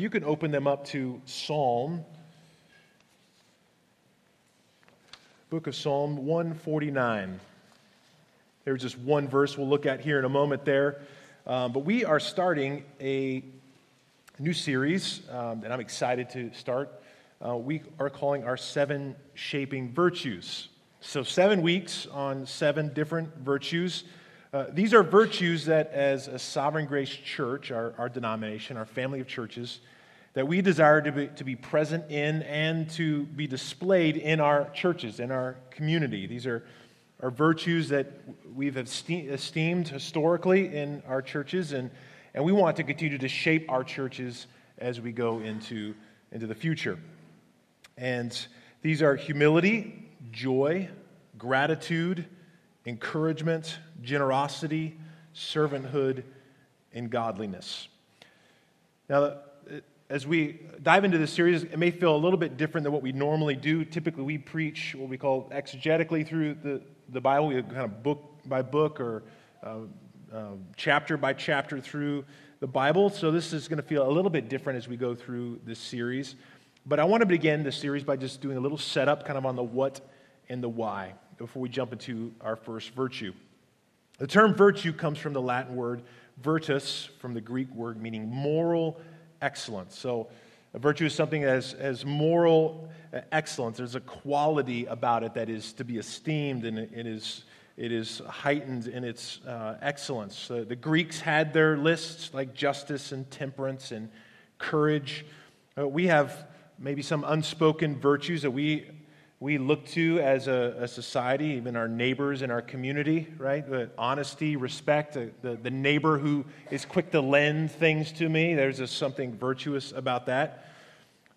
you can open them up to Psalm, book of Psalm 149. There's just one verse we'll look at here in a moment there. Um, but we are starting a new series um, that I'm excited to start. Uh, we are calling our Seven Shaping Virtues. So, seven weeks on seven different virtues. Uh, these are virtues that, as a Sovereign Grace Church, our, our denomination, our family of churches, that we desire to be, to be present in and to be displayed in our churches, in our community. These are, are virtues that we've esteemed historically in our churches, and, and we want to continue to shape our churches as we go into, into the future. And these are humility, joy, gratitude, encouragement, generosity, servanthood, and godliness. Now, as we dive into this series, it may feel a little bit different than what we normally do. Typically, we preach what we call exegetically through the, the Bible, we kind of book by book or uh, uh, chapter by chapter through the Bible. So, this is going to feel a little bit different as we go through this series. But I want to begin this series by just doing a little setup kind of on the what and the why before we jump into our first virtue. The term virtue comes from the Latin word virtus, from the Greek word meaning moral excellence. So, a virtue is something as, as moral excellence. There's a quality about it that is to be esteemed and it is, it is heightened in its uh, excellence. Uh, the Greeks had their lists like justice and temperance and courage. Uh, we have maybe some unspoken virtues that we we look to as a, a, society, even our neighbors in our community, right? The honesty, respect, the, the, neighbor who is quick to lend things to me. There's something virtuous about that.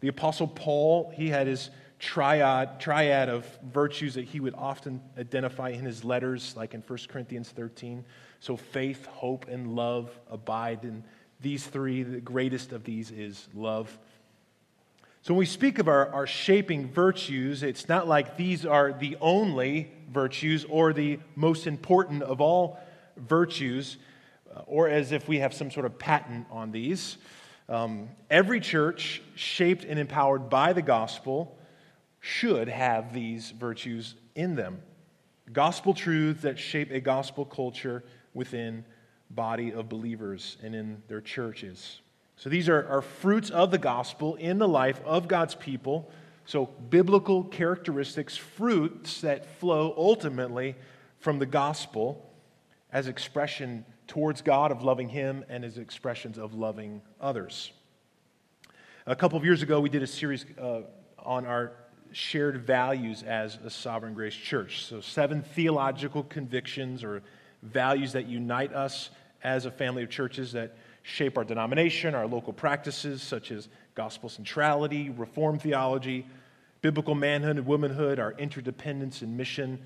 The Apostle Paul, he had his triad, triad of virtues that he would often identify in his letters, like in 1 Corinthians 13. So faith, hope, and love abide in these three. The greatest of these is love. So when we speak of our, our shaping virtues, it's not like these are the only virtues or the most important of all virtues, uh, or as if we have some sort of patent on these. Um, every church shaped and empowered by the gospel should have these virtues in them. Gospel truths that shape a gospel culture within body of believers and in their churches. So these are, are fruits of the gospel in the life of God's people. So, biblical characteristics, fruits that flow ultimately from the gospel as expression towards God of loving Him and as expressions of loving others. A couple of years ago, we did a series uh, on our shared values as a sovereign grace church. So, seven theological convictions or values that unite us as a family of churches that shape our denomination, our local practices, such as gospel centrality, reform theology, biblical manhood and womanhood, our interdependence and mission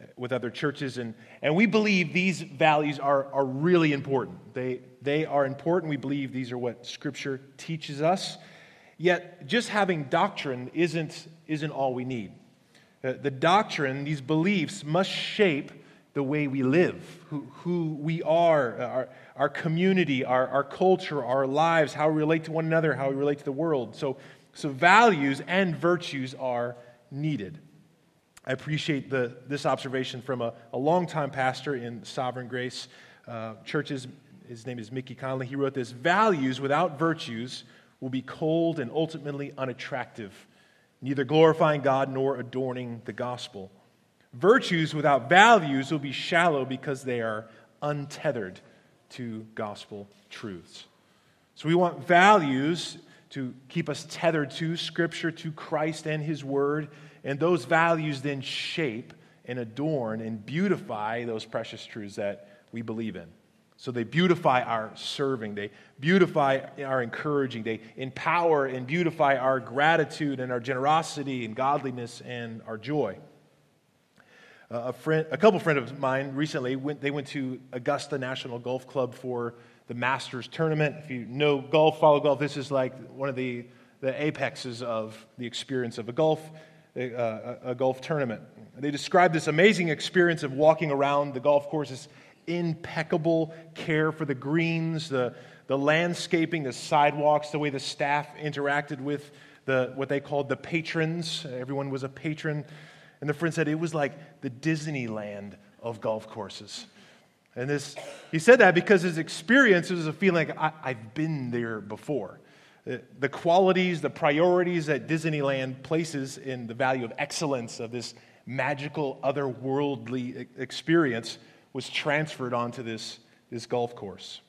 eh, with other churches. And, and we believe these values are, are really important. They, they are important. We believe these are what Scripture teaches us. Yet, just having doctrine isn't, isn't all we need. The doctrine, these beliefs, must shape the way we live, who, who we are, our, our community, our, our culture, our lives, how we relate to one another, how we relate to the world. So, so values and virtues are needed. I appreciate the, this observation from a, a longtime pastor in Sovereign Grace uh, churches. His name is Mickey Connolly. He wrote this Values without virtues will be cold and ultimately unattractive, neither glorifying God nor adorning the gospel. Virtues without values will be shallow because they are untethered to gospel truths. So we want values to keep us tethered to Scripture, to Christ and His Word, and those values then shape and adorn and beautify those precious truths that we believe in. So they beautify our serving, they beautify our encouraging, they empower and beautify our gratitude and our generosity and godliness and our joy Uh, a friend, a couple friends of mine recently went, they went to Augusta National Golf Club for the Masters tournament. If you know golf, follow golf, this is like one of the, the apexes of the experience of a golf, a, a golf tournament. They described this amazing experience of walking around the golf courses impeccable care for the greens, the, the landscaping, the sidewalks, the way the staff interacted with the, what they called the patrons. Everyone was a patron. And the friend said it was like the Disneyland of golf courses. And this, he said that because his experience was a feeling like I, I've been there before. The qualities, the priorities that Disneyland places in the value of excellence of this magical, otherworldly experience was transferred onto this, this golf course.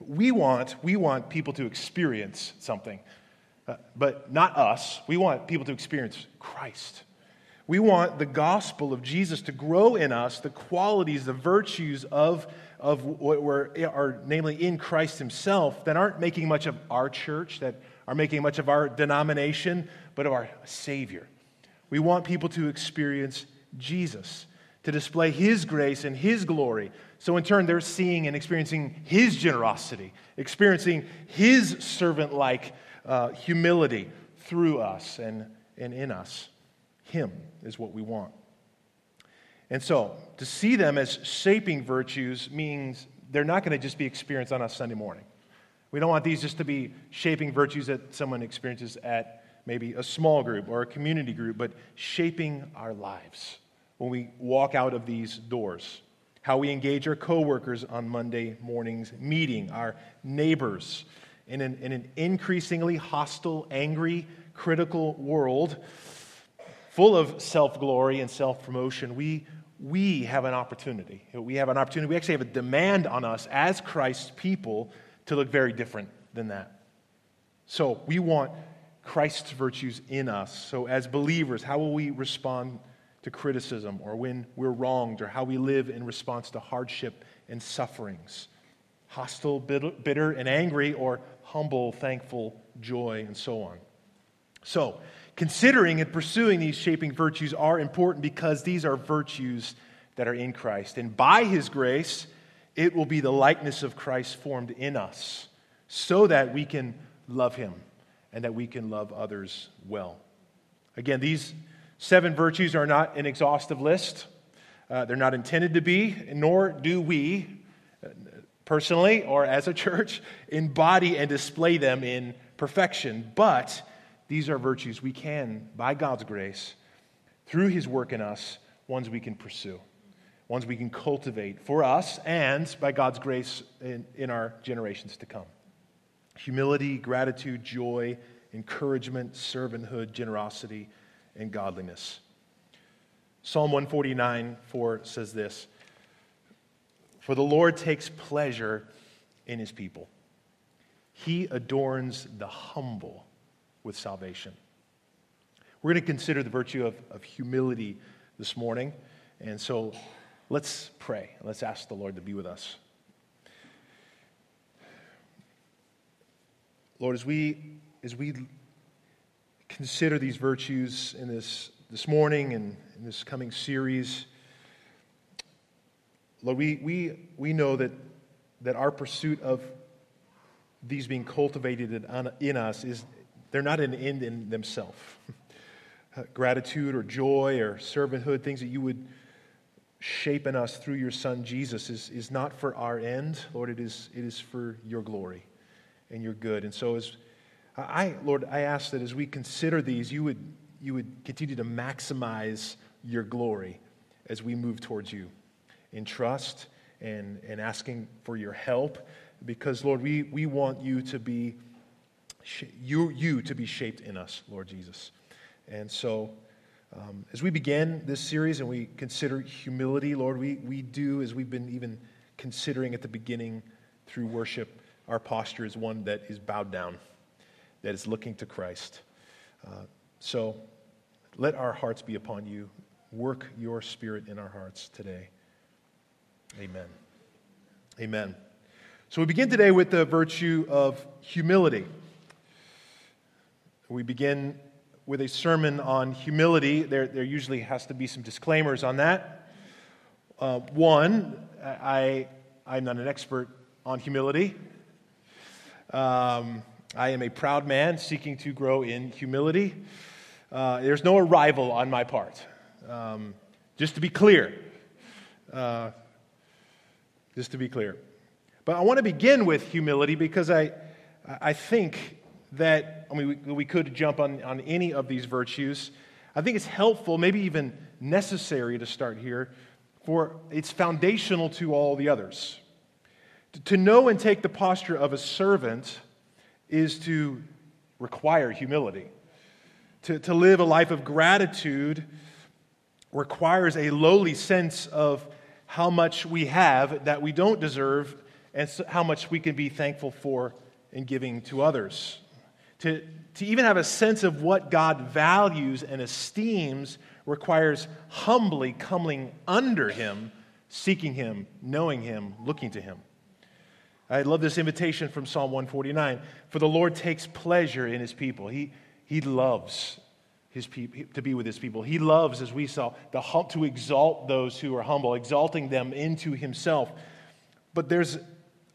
We want, we want people to experience something, uh, but not us. We want people to experience Christ. We want the gospel of Jesus to grow in us, the qualities, the virtues of, of what we're, are namely in Christ Himself, that aren't making much of our church, that are making much of our denomination, but of our Savior. We want people to experience Jesus, to display His grace and His glory. So, in turn, they're seeing and experiencing His generosity, experiencing His servant like uh, humility through us and, and in us. Him is what we want. And so, to see them as shaping virtues means they're not going to just be experienced on a Sunday morning. We don't want these just to be shaping virtues that someone experiences at maybe a small group or a community group, but shaping our lives when we walk out of these doors. How we engage our coworkers on Monday mornings, meeting our neighbors in an, in an increasingly hostile, angry, critical world full of self glory and self promotion, we, we have an opportunity. We have an opportunity. We actually have a demand on us as Christ's people to look very different than that. So we want Christ's virtues in us. So, as believers, how will we respond to criticism or when we're wronged or how we live in response to hardship and sufferings? Hostile, bitter, and angry, or humble, thankful, joy, and so on. So, considering and pursuing these shaping virtues are important because these are virtues that are in Christ. And by His grace, it will be the likeness of Christ formed in us so that we can love Him and that we can love others well. Again, these seven virtues are not an exhaustive list. Uh, they're not intended to be, nor do we, uh, personally or as a church, embody and display them in perfection. But these are virtues we can, by God's grace, through His work in us, ones we can pursue, ones we can cultivate for us and, by God's grace, in, in our generations to come. Humility, gratitude, joy, encouragement, servanthood, generosity, and godliness. Psalm 149 4 says this For the Lord takes pleasure in his people, he adorns the humble with salvation. We're going to consider the virtue of, of humility this morning. And so let's pray. Let's ask the Lord to be with us. Lord, as we, as we consider these virtues in this, this morning and in this coming series, Lord, we, we, we know that, that our pursuit of these being cultivated in us is, they're not an end in themselves. Uh, gratitude or joy or servanthood, things that you would shape in us through your Son Jesus, is, is not for our end, Lord. It is, it is for your glory and your good. And so, as I, Lord, I ask that as we consider these, you would, you would continue to maximize your glory as we move towards you in trust and, and asking for your help. Because, Lord, we, we want you to be you, you to be shaped in us, Lord Jesus. And so, um, as we begin this series and we consider humility, Lord, we, we do, as we've been even considering at the beginning through worship, our posture is one that is bowed down, that is looking to Christ. Uh, so, let our hearts be upon you. Work your spirit in our hearts today. Amen. Amen. So, we begin today with the virtue of humility. We begin with a sermon on humility. There, there usually has to be some disclaimers on that. Uh, one, I, I'm not an expert on humility. Um, I am a proud man seeking to grow in humility. Uh, there's no arrival on my part. Um, just to be clear. Uh, just to be clear. But I want to begin with humility because I, I think that, I mean, we, we could jump on, on any of these virtues. I think it's helpful, maybe even necessary to start here, for it's foundational to all the others. To know and take the posture of a servant is to require humility. To, to live a life of gratitude requires a lowly sense of how much we have that we don't deserve and how much we can be thankful for in giving to others. To, to even have a sense of what God values and esteems requires humbly coming under Him, seeking Him, knowing Him, looking to Him. I love this invitation from Psalm 149. For the Lord takes pleasure in his people. He, he loves his people, to be with his people. He loves, as we saw, the, to exalt those who are humble, exalting them into himself. But there's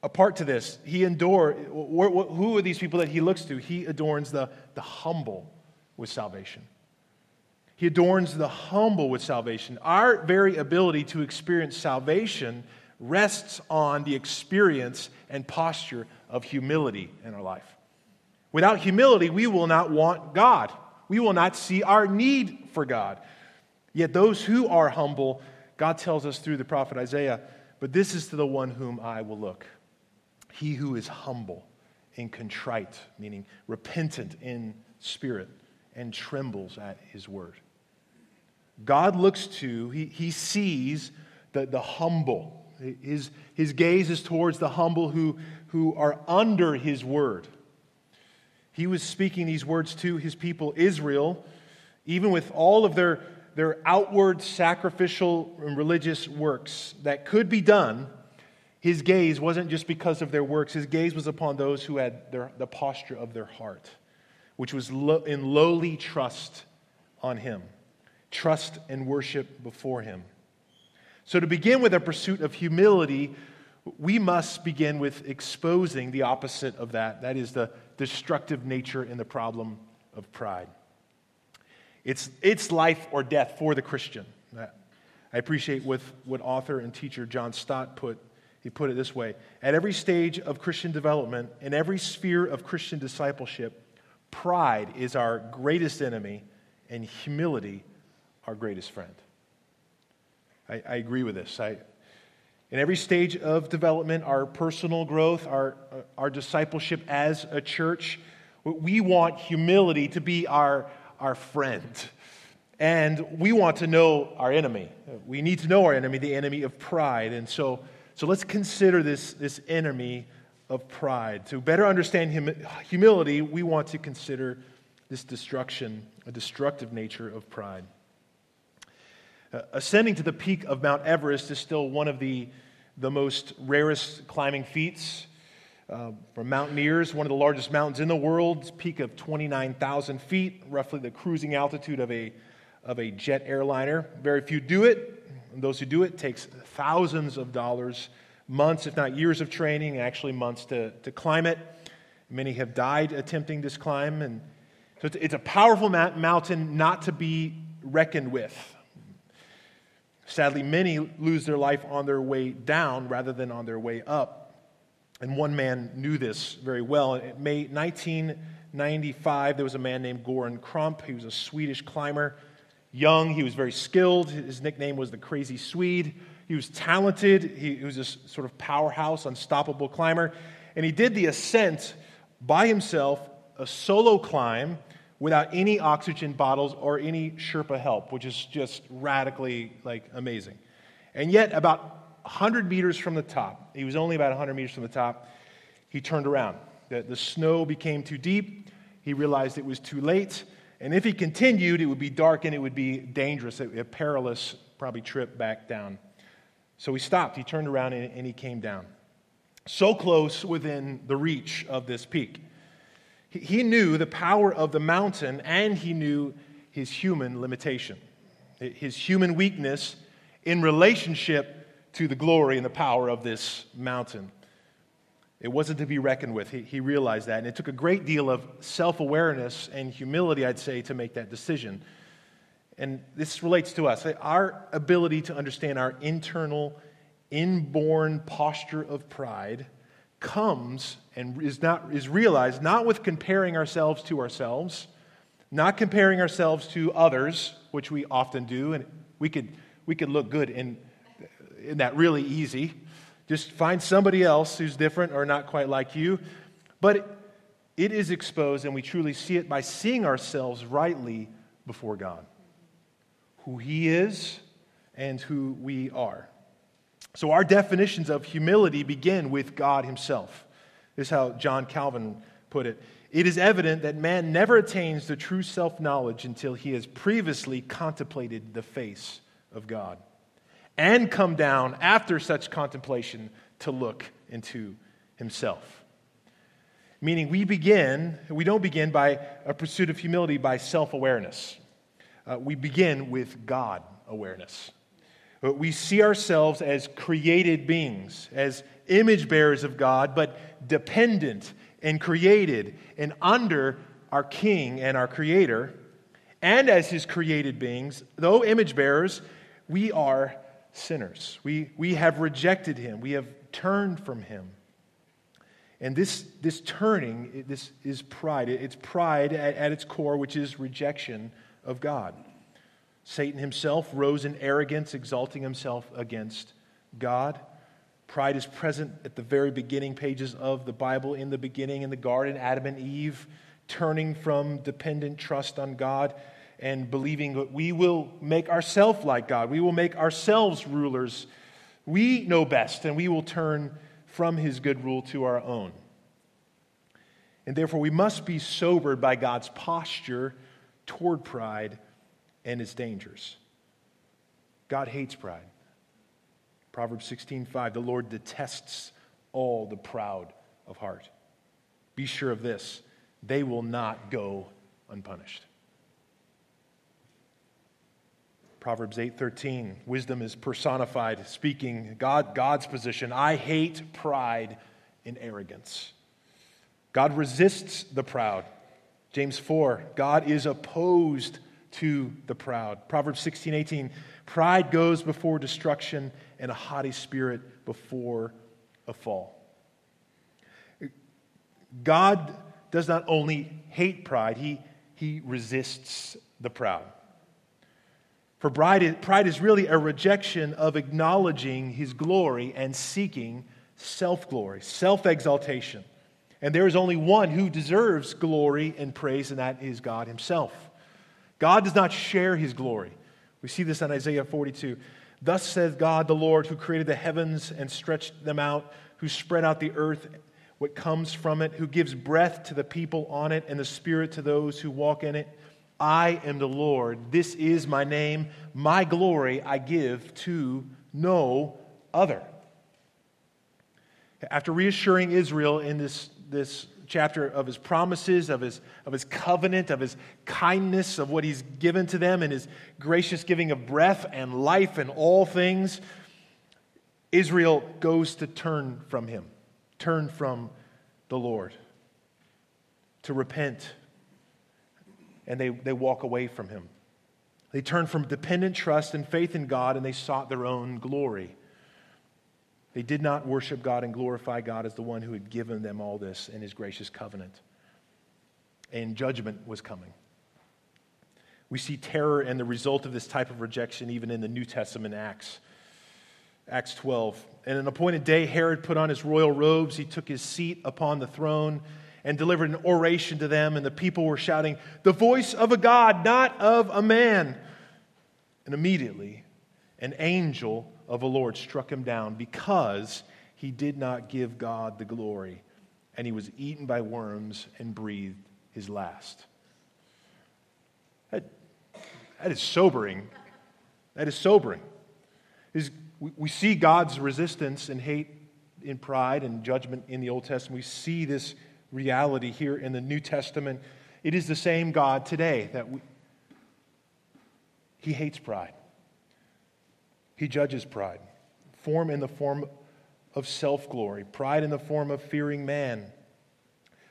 a part to this. He endure. Who are these people that he looks to? He adorns the, the humble with salvation. He adorns the humble with salvation. Our very ability to experience salvation rests on the experience and posture of humility in our life. Without humility, we will not want God. We will not see our need for God. Yet those who are humble, God tells us through the prophet Isaiah, but this is to the one whom I will look. He who is humble and contrite, meaning repentant in spirit, and trembles at his word. God looks to, he, he sees the, the humble, his, his gaze is towards the humble who, who are under his word. He was speaking these words to his people, Israel, even with all of their, their outward sacrificial and religious works that could be done. His gaze wasn't just because of their works, his gaze was upon those who had their, the posture of their heart, which was lo- in lowly trust on him, trust and worship before him. So, to begin with a pursuit of humility, we must begin with exposing the opposite of that. That is the destructive nature and the problem of pride. It's, it's life or death for the Christian. I appreciate with what author and teacher John Stott put. He put it this way At every stage of Christian development, in every sphere of Christian discipleship, pride is our greatest enemy and humility our greatest friend. I, I agree with this. I, in every stage of development, our personal growth, our, uh, our discipleship as a church, we want humility to be our, our friend. And we want to know our enemy. We need to know our enemy, the enemy of pride. And so, so let's consider this, this enemy of pride. To better understand hum- humility, we want to consider this destruction, a destructive nature of pride. Uh, ascending to the peak of Mount Everest is still one of the, the most rarest climbing feats. Uh, for mountaineers, one of the largest mountains in the world, peak of 29,000 feet, roughly the cruising altitude of a, of a jet airliner. Very few do it. And those who do it takes thousands of dollars, months, if not years of training, actually months to, to climb it. Many have died attempting this climb. And so it's, it's a powerful mountain not to be reckoned with. Sadly, many lose their life on their way down rather than on their way up. And one man knew this very well. In May 1995, there was a man named Goran Kropp. He was a Swedish climber. Young, he was very skilled. His nickname was the Crazy Swede. He was talented. He, was this sort of powerhouse, unstoppable climber. And he did the ascent by himself, a solo climb without any oxygen bottles or any Sherpa help, which is just radically like amazing. And yet, about 100 meters from the top, he was only about 100 meters from the top, he turned around. The, the snow became too deep. He realized it was too late. And if he continued, it would be dark and it would be dangerous, a, perilous, probably trip back down. So he stopped. He turned around and he came down. So close within the reach of this peak. He knew the power of the mountain and he knew his human limitation, his human weakness in relationship to the glory and the power of this mountain. It wasn't to be reckoned with. He, he realized that. And it took a great deal of self awareness and humility, I'd say, to make that decision. And this relates to us. Our ability to understand our internal, inborn posture of pride comes and is, not, is realized not with comparing ourselves to ourselves, not comparing ourselves to others, which we often do, and we could, we could look good in, in that really easy. Just find somebody else who's different or not quite like you. But it is exposed, and we truly see it by seeing ourselves rightly before God who He is and who we are. So, our definitions of humility begin with God Himself. This is how John Calvin put it. It is evident that man never attains to true self knowledge until he has previously contemplated the face of God and come down after such contemplation to look into himself. Meaning, we begin, we don't begin by a pursuit of humility by self awareness. Uh, we begin with God awareness. Uh, we see ourselves as created beings, as image bearers of God, but dependent and created and under our King and our Creator. And as His created beings, though image bearers, we are sinners. We, we have rejected Him, we have turned from Him. And this, this turning, this is pride. It's pride at, at its core, which is rejection of God. Satan himself rose in arrogance, exalting himself against God. Pride is present at the very beginning pages of the Bible. In the beginning, in the garden, Adam and Eve turning from dependent trust on God and believing that we will make ourselves like God. We will make ourselves rulers. We know best, and we will turn from his good rule to our own. And therefore, we must be sobered by God's posture toward pride and its dangers. God hates pride. Proverbs 16:5 The Lord detests all the proud of heart. Be sure of this, they will not go unpunished. Proverbs 8:13 wisdom is personified speaking God God's position I hate pride and arrogance. God resists the proud. James 4 God is opposed to the proud. Proverbs 16:18 pride goes before destruction and a haughty spirit before a fall. God does not only hate pride, he, he resists the proud. For pride, pride is really a rejection of acknowledging his glory and seeking self glory, self exaltation. And there is only one who deserves glory and praise, and that is God himself. God does not share his glory. We see this in Isaiah 42. Thus says God the Lord, who created the heavens and stretched them out, who spread out the earth, what comes from it, who gives breath to the people on it, and the spirit to those who walk in it. I am the Lord. This is my name. My glory I give to no other. After reassuring Israel in this, this chapter of his promises, of his, of his covenant, of his kindness, of what he's given to them, and his gracious giving of breath and life and all things, Israel goes to turn from him, turn from the Lord, to repent and they, they walk away from him. They turned from dependent trust and faith in God and they sought their own glory. They did not worship God and glorify God as the one who had given them all this in his gracious covenant. And judgment was coming. We see terror and the result of this type of rejection even in the New Testament Acts. Acts 12. In an appointed day, Herod put on his royal robes. He took his seat upon the throne and delivered an oration to them, and the people were shouting, The voice of a God, not of a man. And immediately, an angel of the Lord struck him down because he did not give God the glory, and he was eaten by worms and breathed his last. That, that is sobering. That is sobering. Is we see God's resistance and hate in pride and judgment in the Old Testament. We see this reality here in the New Testament. It is the same God today that we, He hates pride. He judges pride. Form in the form of self glory, pride in the form of fearing man,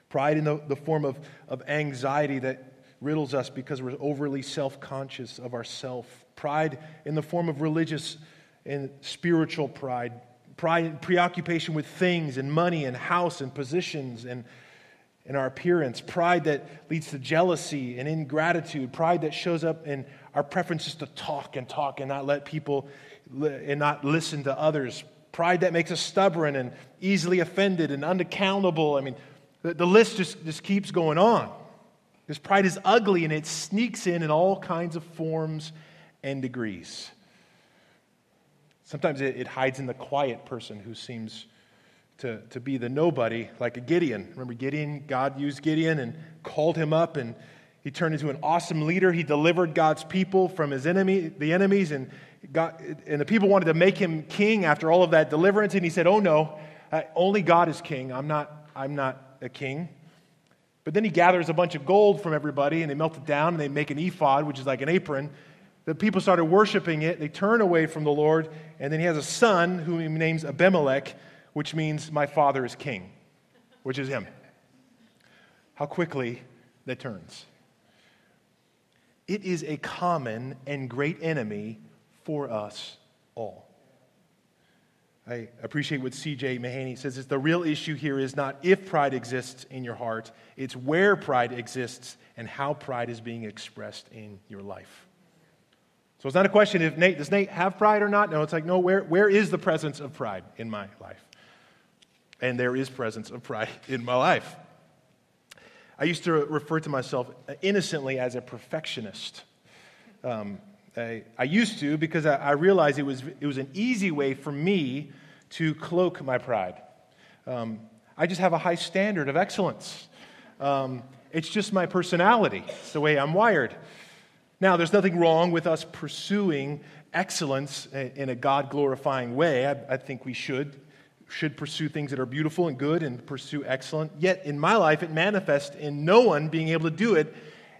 pride in the, the form of, of anxiety that riddles us because we're overly self conscious of ourself, pride in the form of religious and spiritual pride, pride, preoccupation with things and money and house and positions and, and our appearance, pride that leads to jealousy and ingratitude, pride that shows up in our preferences to talk and talk and not let people and not listen to others, pride that makes us stubborn and easily offended and unaccountable. I mean, the, the list just, just keeps going on. This pride is ugly and it sneaks in in all kinds of forms and degrees. Sometimes it, it hides in the quiet person who seems to, to be the nobody, like a Gideon. Remember Gideon? God used Gideon and called him up, and he turned into an awesome leader. He delivered God's people from his enemy, the enemies, and, God, and the people wanted to make him king after all of that deliverance. And he said, Oh, no, only God is king. I'm not, I'm not a king. But then he gathers a bunch of gold from everybody, and they melt it down, and they make an ephod, which is like an apron, the people started worshiping it. They turn away from the Lord. And then he has a son whom he names Abimelech, which means my father is king, which is him. How quickly that turns. It is a common and great enemy for us all. I appreciate what C.J. Mahaney says. Is the real issue here is not if pride exists in your heart, it's where pride exists and how pride is being expressed in your life. So it's not a question if Nate, does Nate have pride or not? No, it's like, no, where, where is the presence of pride in my life? And there is presence of pride in my life. I used to refer to myself innocently as a perfectionist. Um, I, I, used to because I, I, realized it was, it was an easy way for me to cloak my pride. Um, I just have a high standard of excellence. Um, it's just my personality, it's the way I'm wired. Now, there's nothing wrong with us pursuing excellence in a God glorifying way. I, I, think we should should pursue things that are beautiful and good and pursue excellent. Yet in my life, it manifests in no one being able to do it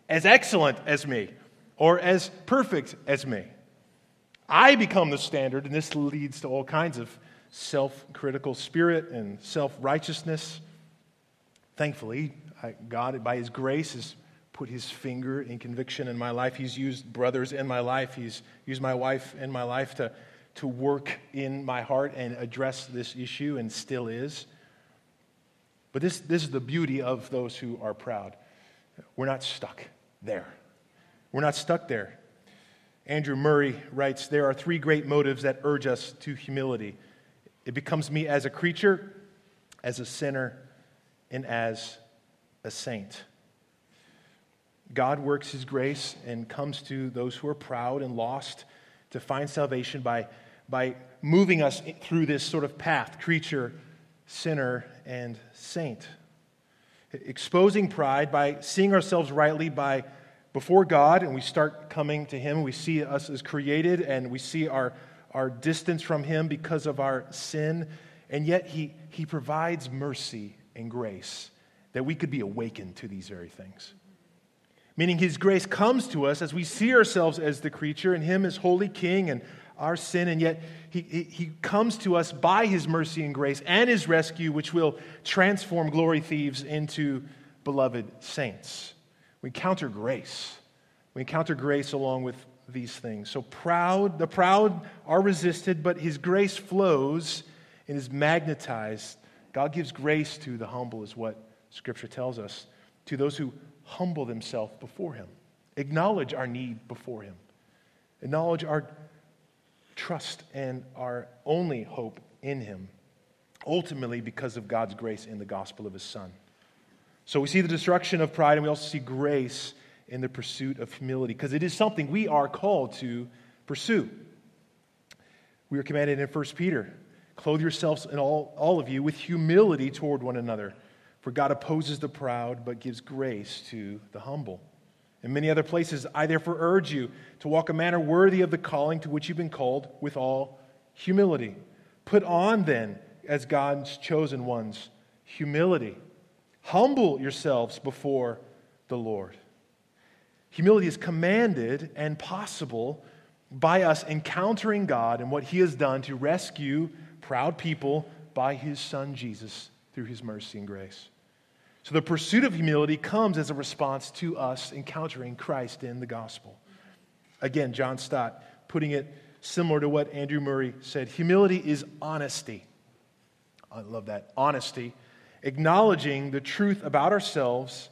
as excellent as me or as perfect as me. I become the standard, and this leads to all kinds of self critical spirit and self righteousness. Thankfully, I, God, by His grace, is put his finger in conviction in my life. He's used brothers in my life. He's used my wife in my life to, to work in my heart and address this issue, and still is. But this, this is the beauty of those who are proud. We're not stuck there. We're not stuck there. Andrew Murray writes There are three great motives that urge us to humility it becomes me as a creature, as a sinner, and as a saint. God works his grace and comes to those who are proud and lost to find salvation by, by moving us through this sort of path creature, sinner, and saint. Exposing pride by seeing ourselves rightly by before God, and we start coming to Him. We see us as created, and we see our, our distance from Him because of our sin. And yet, He, he provides mercy and grace that we could be awakened to these very things meaning his grace comes to us as we see ourselves as the creature and him as holy king and our sin, and yet he, he, comes to us by his mercy and grace and his rescue, which will transform glory thieves into beloved saints. We encounter grace. We encounter grace along with these things. So proud, the proud are resisted, but his grace flows and is magnetized. God gives grace to the humble, is what Scripture tells us, to those who humble themselves before Him, acknowledge our need before Him, acknowledge our trust and our only hope in Him, ultimately because of God's grace in the gospel of His Son. So we see the destruction of pride, and we also see grace in the pursuit of humility, because it is something we are called to pursue. We are commanded in 1 Peter clothe yourselves, and all, all of you, with humility toward one another. For God opposes the proud, but gives grace to the humble. In many other places, I therefore urge you to walk a manner worthy of the calling to which you've been called with all humility. Put on then, as God's chosen ones, humility. Humble yourselves before the Lord. Humility is commanded and possible by us encountering God and what He has done to rescue proud people by His Son Jesus through His mercy and grace. So the pursuit of humility comes as a response to us encountering Christ in the gospel. Again, John Stott putting it similar to what Andrew Murray said. Humility is honesty. I love that. Honesty. Acknowledging the truth about ourselves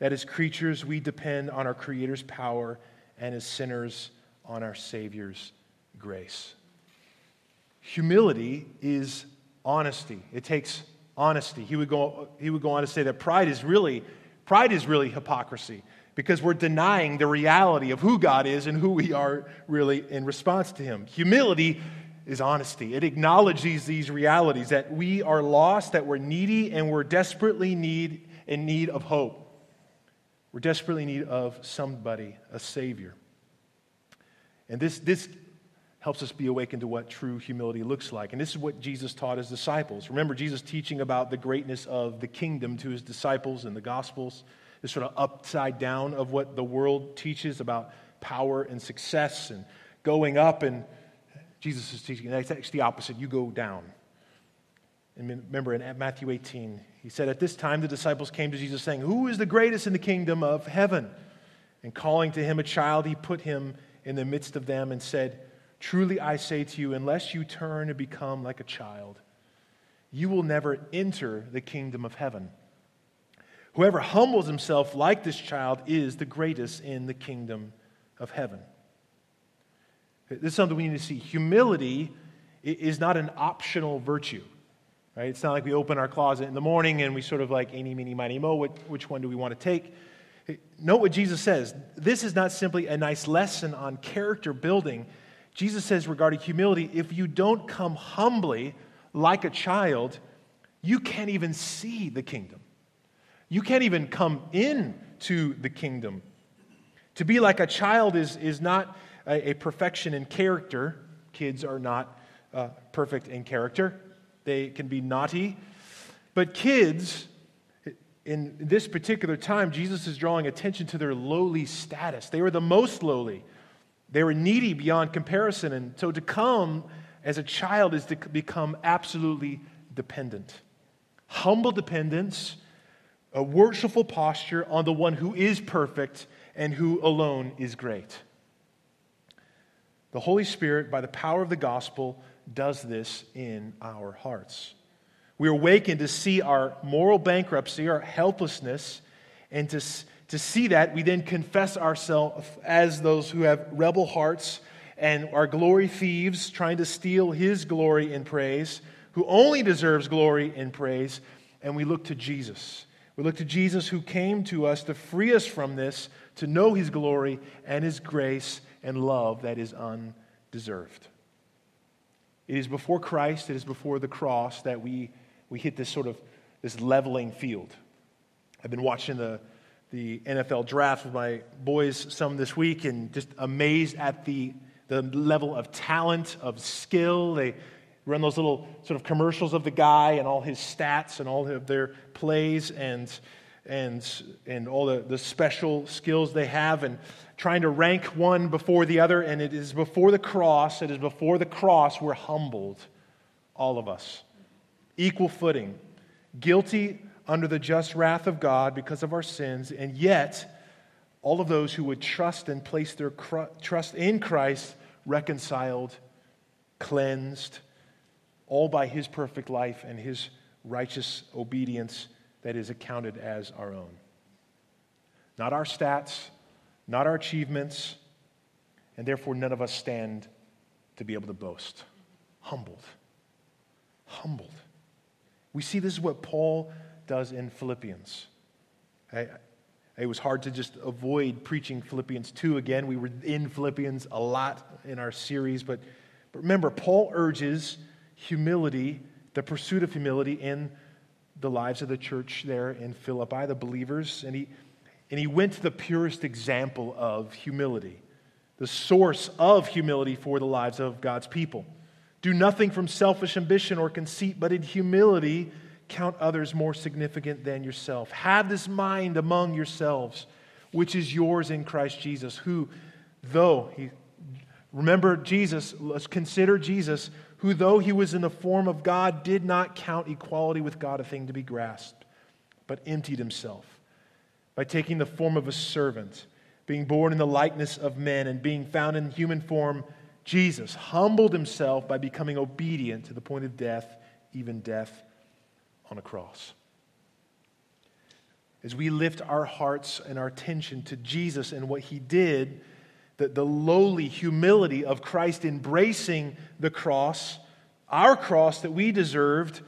that as creatures we depend on our Creator's power and as sinners on our Savior's grace. Humility is honesty. It takes honesty. He would go, he would go on to say that pride is really, pride is really hypocrisy because we're denying the reality of who God is and who we are really in response to Him. Humility is honesty. It acknowledges these realities that we are lost, that we're needy, and we're desperately need, in need of hope. We're desperately in need of somebody, a Savior. And this, this helps us be awakened to what true humility looks like. And this is what Jesus taught his disciples. Remember, Jesus teaching about the greatness of the kingdom to his disciples in the Gospels, this sort of upside down of what the world teaches about power and success and going up. And Jesus is teaching, that's actually the opposite. You go down. And remember in Matthew 18, he said, At this time the disciples came to Jesus saying, Who is the greatest in the kingdom of heaven? And calling to him a child, he put him in the midst of them and said, Truly I say to you, unless you turn and become like a child, you will never enter the kingdom of heaven. Whoever humbles himself like this child is the greatest in the kingdom of heaven. This is something we need to see. Humility is not an optional virtue. Right? It's not like we open our closet in the morning and we sort of like, eeny, meeny, miny, mo, which one do we want to take? Note what Jesus says. This is not simply a nice lesson on character building. Jesus says regarding humility if you don't come humbly like a child, you can't even see the kingdom. You can't even come in to the kingdom. To be like a child is, is not a, a perfection in character. Kids are not uh, perfect in character, they can be naughty. But kids, in this particular time, Jesus is drawing attention to their lowly status. They were the most lowly. They were needy beyond comparison. And so to come as a child is to become absolutely dependent. Humble dependence, a worshipful posture on the one who is perfect and who alone is great. The Holy Spirit, by the power of the gospel, does this in our hearts. We are awakened to see our moral bankruptcy, our helplessness, and to to see that, we then confess ourselves as those who have rebel hearts and are glory thieves, trying to steal his glory and praise, who only deserves glory and praise. And we look to Jesus. We look to Jesus who came to us to free us from this, to know his glory and his grace and love that is undeserved. It is before Christ, it is before the cross that we, we hit this sort of this leveling field. I've been watching the the NFL draft with my boys some this week and just amazed at the, the level of talent, of skill. They run those little sort of commercials of the guy and all his stats and all of their plays and, and, and all the, the special skills they have and trying to rank one before the other. And it is before the cross, it is before the cross we're humbled, all of us. Equal footing, guilty under the just wrath of God because of our sins, and yet all of those who would trust and place their trust in Christ reconciled, cleansed, all by his perfect life and his righteous obedience that is accounted as our own. Not our stats, not our achievements, and therefore none of us stand to be able to boast. Humbled. Humbled. We see this is what Paul does in Philippians. I, it was hard to just avoid preaching Philippians 2 again. We were in Philippians a lot in our series, but, but remember, Paul urges humility, the pursuit of humility in the lives of the church there in Philippi, the believers, and he, and he went to the purest example of humility, the source of humility for the lives of God's people. Do nothing from selfish ambition or conceit, but in humility count others more significant than yourself. Have this mind among yourselves, which is yours in Christ Jesus, who, though he, remember Jesus, let's consider Jesus, who, though he was in the form of God, did not count equality with God a thing to be grasped, but emptied himself by taking the form of a servant, being born in the likeness of men, and being found in human form Jesus humbled himself by becoming obedient to the point of death, even death on a cross. As we lift our hearts and our attention to Jesus and what he did, the, the lowly humility of Christ embracing the cross, our cross that we deserved,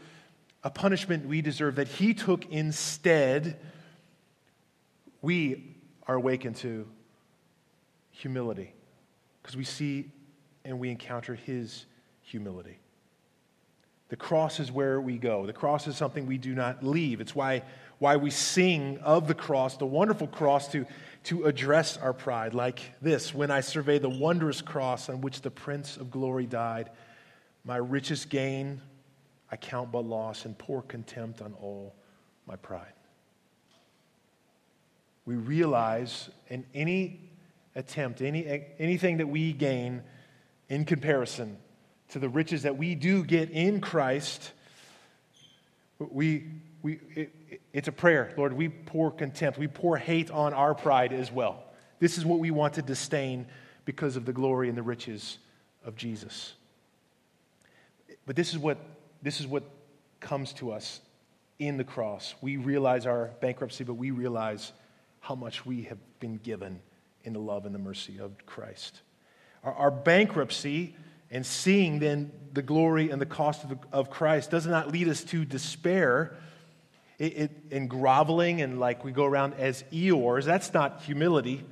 a punishment we deserved that he took instead, we are awakened to humility because we see and we encounter his humility. The cross is where we go. The cross is something we do not leave. It's why, why we sing of the cross, the wonderful cross, to, to address our pride, like this When I survey the wondrous cross on which the Prince of Glory died, my richest gain I count but loss and pour contempt on all my pride. We realize in any attempt, any, anything that we gain in comparison to the riches that we do get in Christ, we, we, it, it's a prayer. Lord, we pour contempt, we pour hate on our pride as well. This is what we want to disdain because of the glory and the riches of Jesus. But this is what, this is what comes to us in the cross. We realize our bankruptcy, but we realize how much we have been given in the love and the mercy of Christ. Our, our bankruptcy and seeing then the glory and the cost of, of Christ does not lead us to despair it, it, and groveling and like we go around as Eeyores. That's not humility.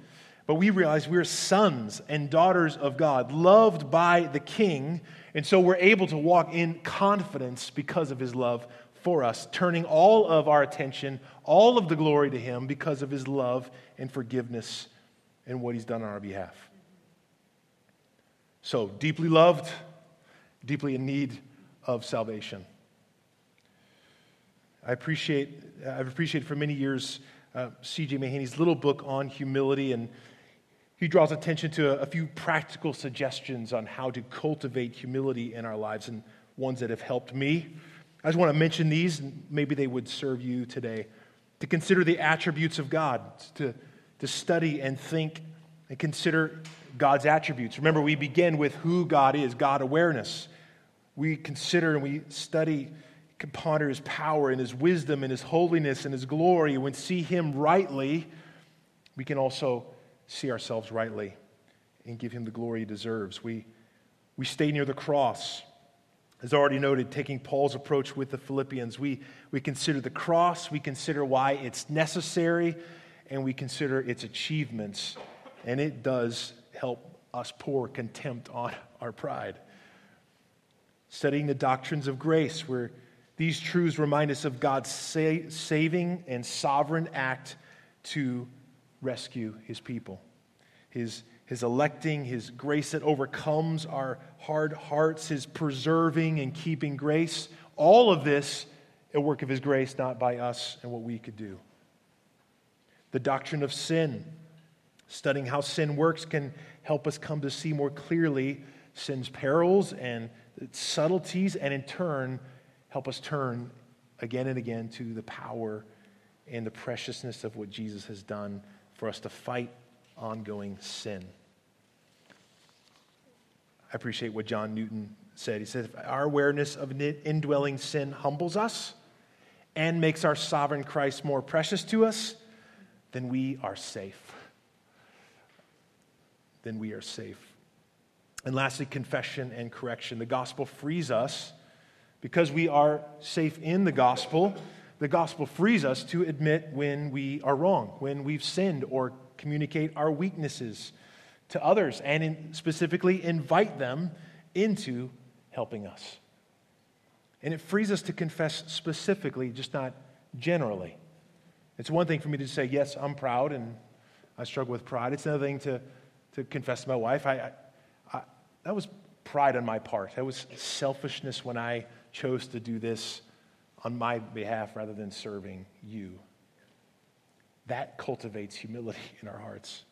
But we realize we're sons and daughters of God, loved by the King. And so we're able to walk in confidence because of his love for us, turning all of our attention, all of the glory to him because of his love and forgiveness and what he's done on our behalf. So, deeply loved, deeply in need of salvation. I appreciate, I've appreciated for many years uh, C.J. Mahaney's little book on humility, and he draws attention to a, a few practical suggestions on how to cultivate humility in our lives, and ones that have helped me. I just want to mention these, and maybe they would serve you today. To consider the attributes of God, to, to study and think and consider God's attributes. Remember, we begin with who God is, God awareness. We consider and we study, ponder his power and his wisdom and his holiness and his glory. When we see him rightly, we can also see ourselves rightly and give him the glory he deserves. We, we stay near the cross. As already noted, taking Paul's approach with the Philippians, we, we consider the cross, we consider why it's necessary, and we consider its achievements. And it does help us pour contempt on our pride. Studying the doctrines of grace, where these truths remind us of God's sa- saving and sovereign act to rescue his people. His, his electing, his grace that overcomes our hard hearts, his preserving and keeping grace. All of this, a work of his grace, not by us and what we could do. The doctrine of sin, studying how sin works, can help us come to see more clearly sin's perils and subtleties, and in turn, help us turn again and again to the power and the preciousness of what Jesus has done for us to fight ongoing sin. I appreciate what John Newton said. He said, If our awareness of indwelling sin humbles us and makes our sovereign Christ more precious to us, then we are safe. Then we are safe. And lastly, confession and correction. The gospel frees us because we are safe in the gospel. The gospel frees us to admit when we are wrong, when we've sinned, or communicate our weaknesses to others, and in specifically invite them into helping us. And it frees us to confess specifically, just not generally. It's one thing for me to say, Yes, I'm proud and I struggle with pride. It's another thing to, to confess to my wife. I, I, I, that was pride on my part. That was selfishness when I chose to do this on my behalf rather than serving you. That cultivates humility in our hearts.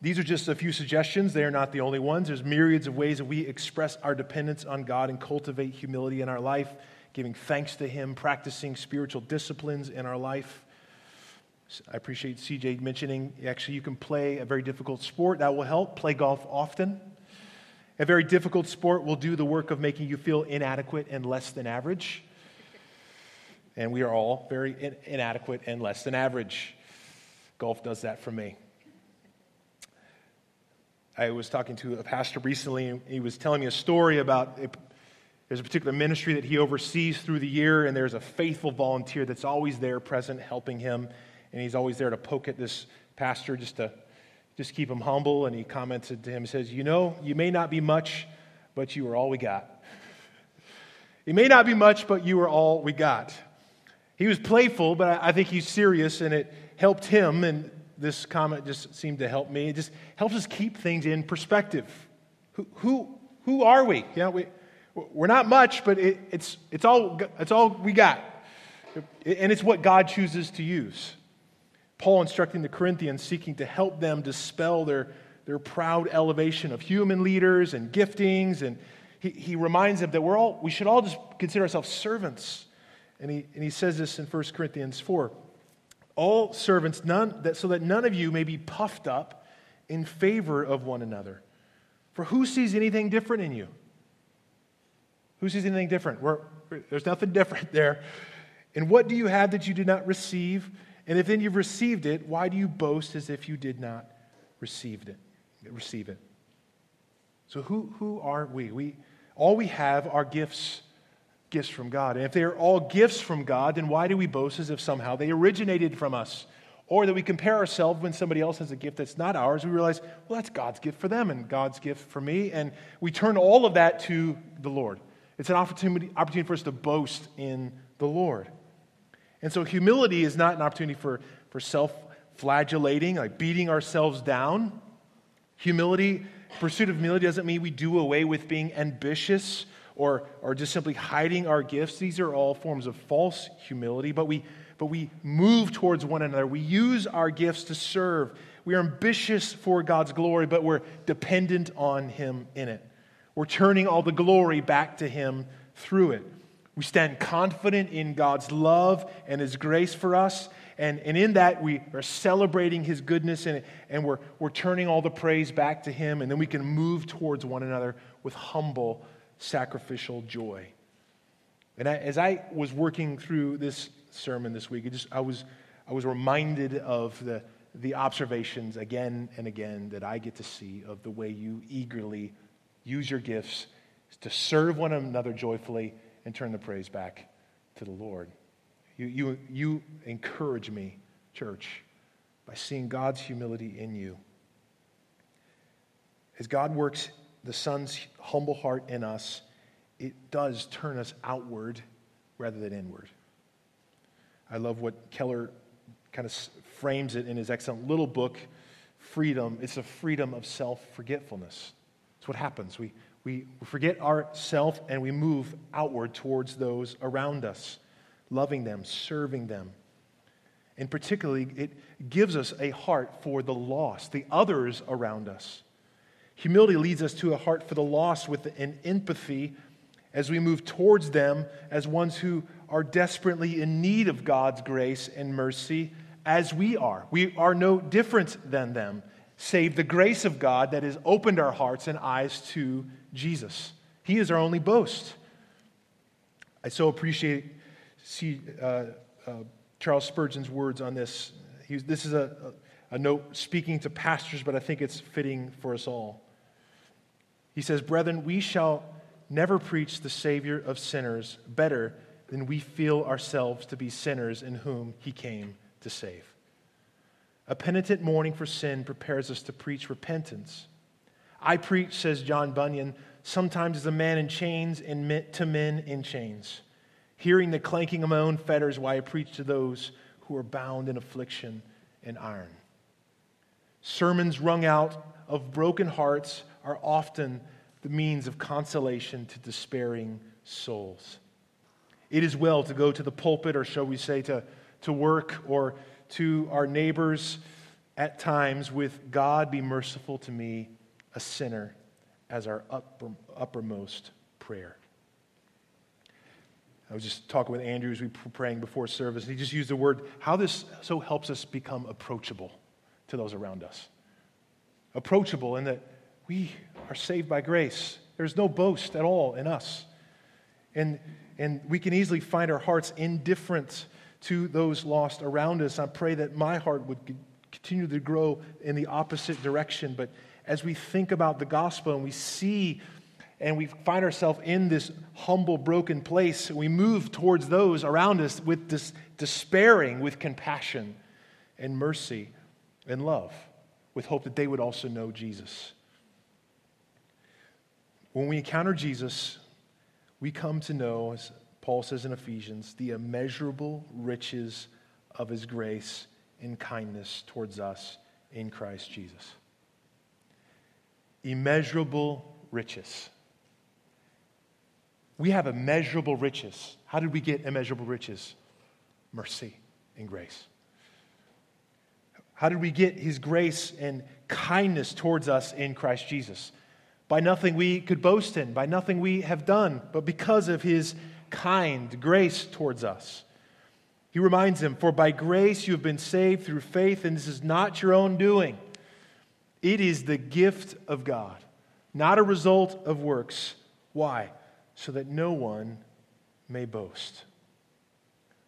These are just a few suggestions. They are not the only ones. There's myriads of ways that we express our dependence on God and cultivate humility in our life, giving thanks to Him, practicing spiritual disciplines in our life. I appreciate CJ mentioning actually you can play a very difficult sport. That will help. Play golf often. A very difficult sport will do the work of making you feel inadequate and less than average. And we are all very in- inadequate and less than average. Golf does that for me. I was talking to a pastor recently, and he was telling me a story about a, there's a particular ministry that he oversees through the year, and there's a faithful volunteer that's always there, present, helping him, and he's always there to poke at this pastor just to just keep him humble. And he commented to him, he says, "You know, you may not be much, but you are all we got. You may not be much, but you are all we got." He was playful, but I think he's serious, and it helped him. And this comment just seemed to help me. It just helps us keep things in perspective. Who, who, who are we? Know, we, we're not much, but it, it's, it's, all, it's all we got. And it's what God chooses to use. Paul instructing the Corinthians, seeking to help them dispel their, their proud elevation of human leaders and giftings. And he, he reminds them that we're all, we should all just consider ourselves servants. And he, and he says this in 1 Corinthians 4 all servants, none, that, so that none of you may be puffed up in favor of one another. For who sees anything different in you? Who sees anything different? We're, there's nothing different there. And what do you have that you did not receive? And if then you've received it, why do you boast as if you did not receive it? Receive it. So who, who are we? We all we have are gifts gifts from God. And if they are all gifts from God, then why do we boast as if somehow they originated from us? Or that we compare ourselves when somebody else has a gift that's not ours, we realize, well, that's God's gift for them and God's gift for me. And we turn all of that to the Lord. It's an opportunity, opportunity for us to boast in the Lord. And so humility is not an opportunity for, for self flagellating, like beating ourselves down. Humility, pursuit of humility doesn't mean we do away with being ambitious or, or just simply hiding our gifts. These are all forms of false humility, but we, but we move towards one another. We use our gifts to serve. We are ambitious for God's glory, but we're dependent on Him in it. We're turning all the glory back to Him through it. We stand confident in God's love and His grace for us. And, and in that, we are celebrating His goodness and, and we're, we're turning all the praise back to Him. And then we can move towards one another with humble sacrificial joy. And I, as I was working through this sermon this week, just, I, was, I was reminded of the, the observations again and again that I get to see of the way you eagerly use your gifts to serve one another joyfully and turn the praise back to the Lord. You, you, you encourage me, church, by seeing God's humility in you. As God works the Son's humble heart in us, it does turn us outward rather than inward. I love what Keller kind of frames it in his excellent little book, Freedom. It's a freedom of self forgetfulness. It's what happens. We, we forget ourself and we move outward towards those around us, loving them, serving them. And particularly, it gives us a heart for the lost, the others around us. Humility leads us to a heart for the lost with an empathy as we move towards them as ones who are desperately in need of God's grace and mercy as we are. We are no different than them, save the grace of God that has opened our hearts and eyes to Jesus. He is our only boast. I so appreciate see, uh, uh, Charles Spurgeon's words on this. This is a, a note speaking to pastors, but I think it's fitting for us all. He says, Brethren, we shall never preach the Savior of sinners better than we feel ourselves to be sinners in whom he came to save. A penitent mourning for sin prepares us to preach repentance. I preach, says John Bunyan, sometimes as a man in chains and to men in chains, hearing the clanking of my own fetters while I preach to those who are bound in affliction and iron. Sermons wrung out of broken hearts are often the means of consolation to despairing souls. It is well to go to the pulpit, or shall we say, to, to work or to our neighbors at times with God be merciful to me, a sinner, as our upper, uppermost prayer. I was just talking with Andrew as we were praying before service, and he just used the word how this so helps us become approachable to those around us. Approachable in that we are saved by grace. There's no boast at all in us. And, and we can easily find our hearts indifferent to those lost around us. I pray that my heart would continue to grow in the opposite direction. But as we think about the gospel and we see and we find ourselves in this humble, broken place, we move towards those around us with this despairing, with compassion and mercy and love, with hope that they would also know Jesus. When we encounter Jesus, we come to know, as Paul says in Ephesians, the immeasurable riches of his grace and kindness towards us in Christ Jesus. Immeasurable riches. We have immeasurable riches. How did we get immeasurable riches? Mercy and grace. How did we get his grace and kindness towards us in Christ Jesus? By nothing we could boast in, by nothing we have done, but because of his kind grace towards us. He reminds them, For by grace you have been saved through faith, and this is not your own doing. It is the gift of God, not a result of works. Why? so that no one may boast.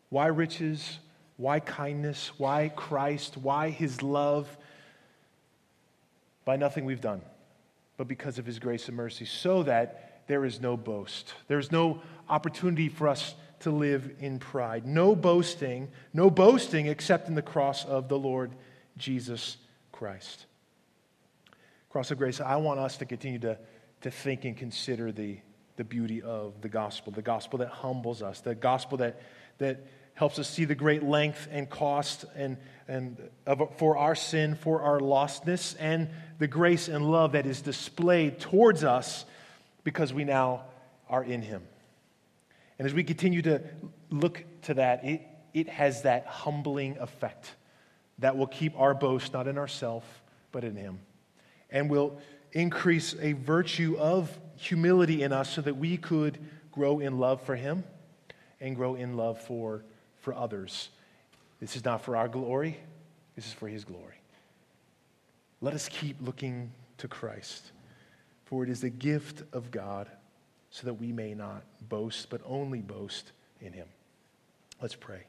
Why riches? Why kindness? Why Christ? Why his love? By nothing we've done, but because of his grace and mercy, so that there is no boast. There's no opportunity for us to live in pride. No boasting, no boasting except in the cross of the Lord Jesus Christ. Cross of grace, I want us to continue to, to think and consider the the beauty of the gospel, the gospel that humbles us, the gospel that, that helps us see the great length and cost and, and of, for our sin, for our lostness, and the grace and love that is displayed towards us because we now are in Him. And as we continue to look to that, it, it has that humbling effect that will keep our boast not in ourselves, but in Him. And will increase a virtue of humility in us so that we could grow in love for Him and grow in love for, for others. This is not for our glory, this is for His glory. Let us keep looking to Christ, for it is the gift of God so that we may not boast, but only boast in Him. Let's pray.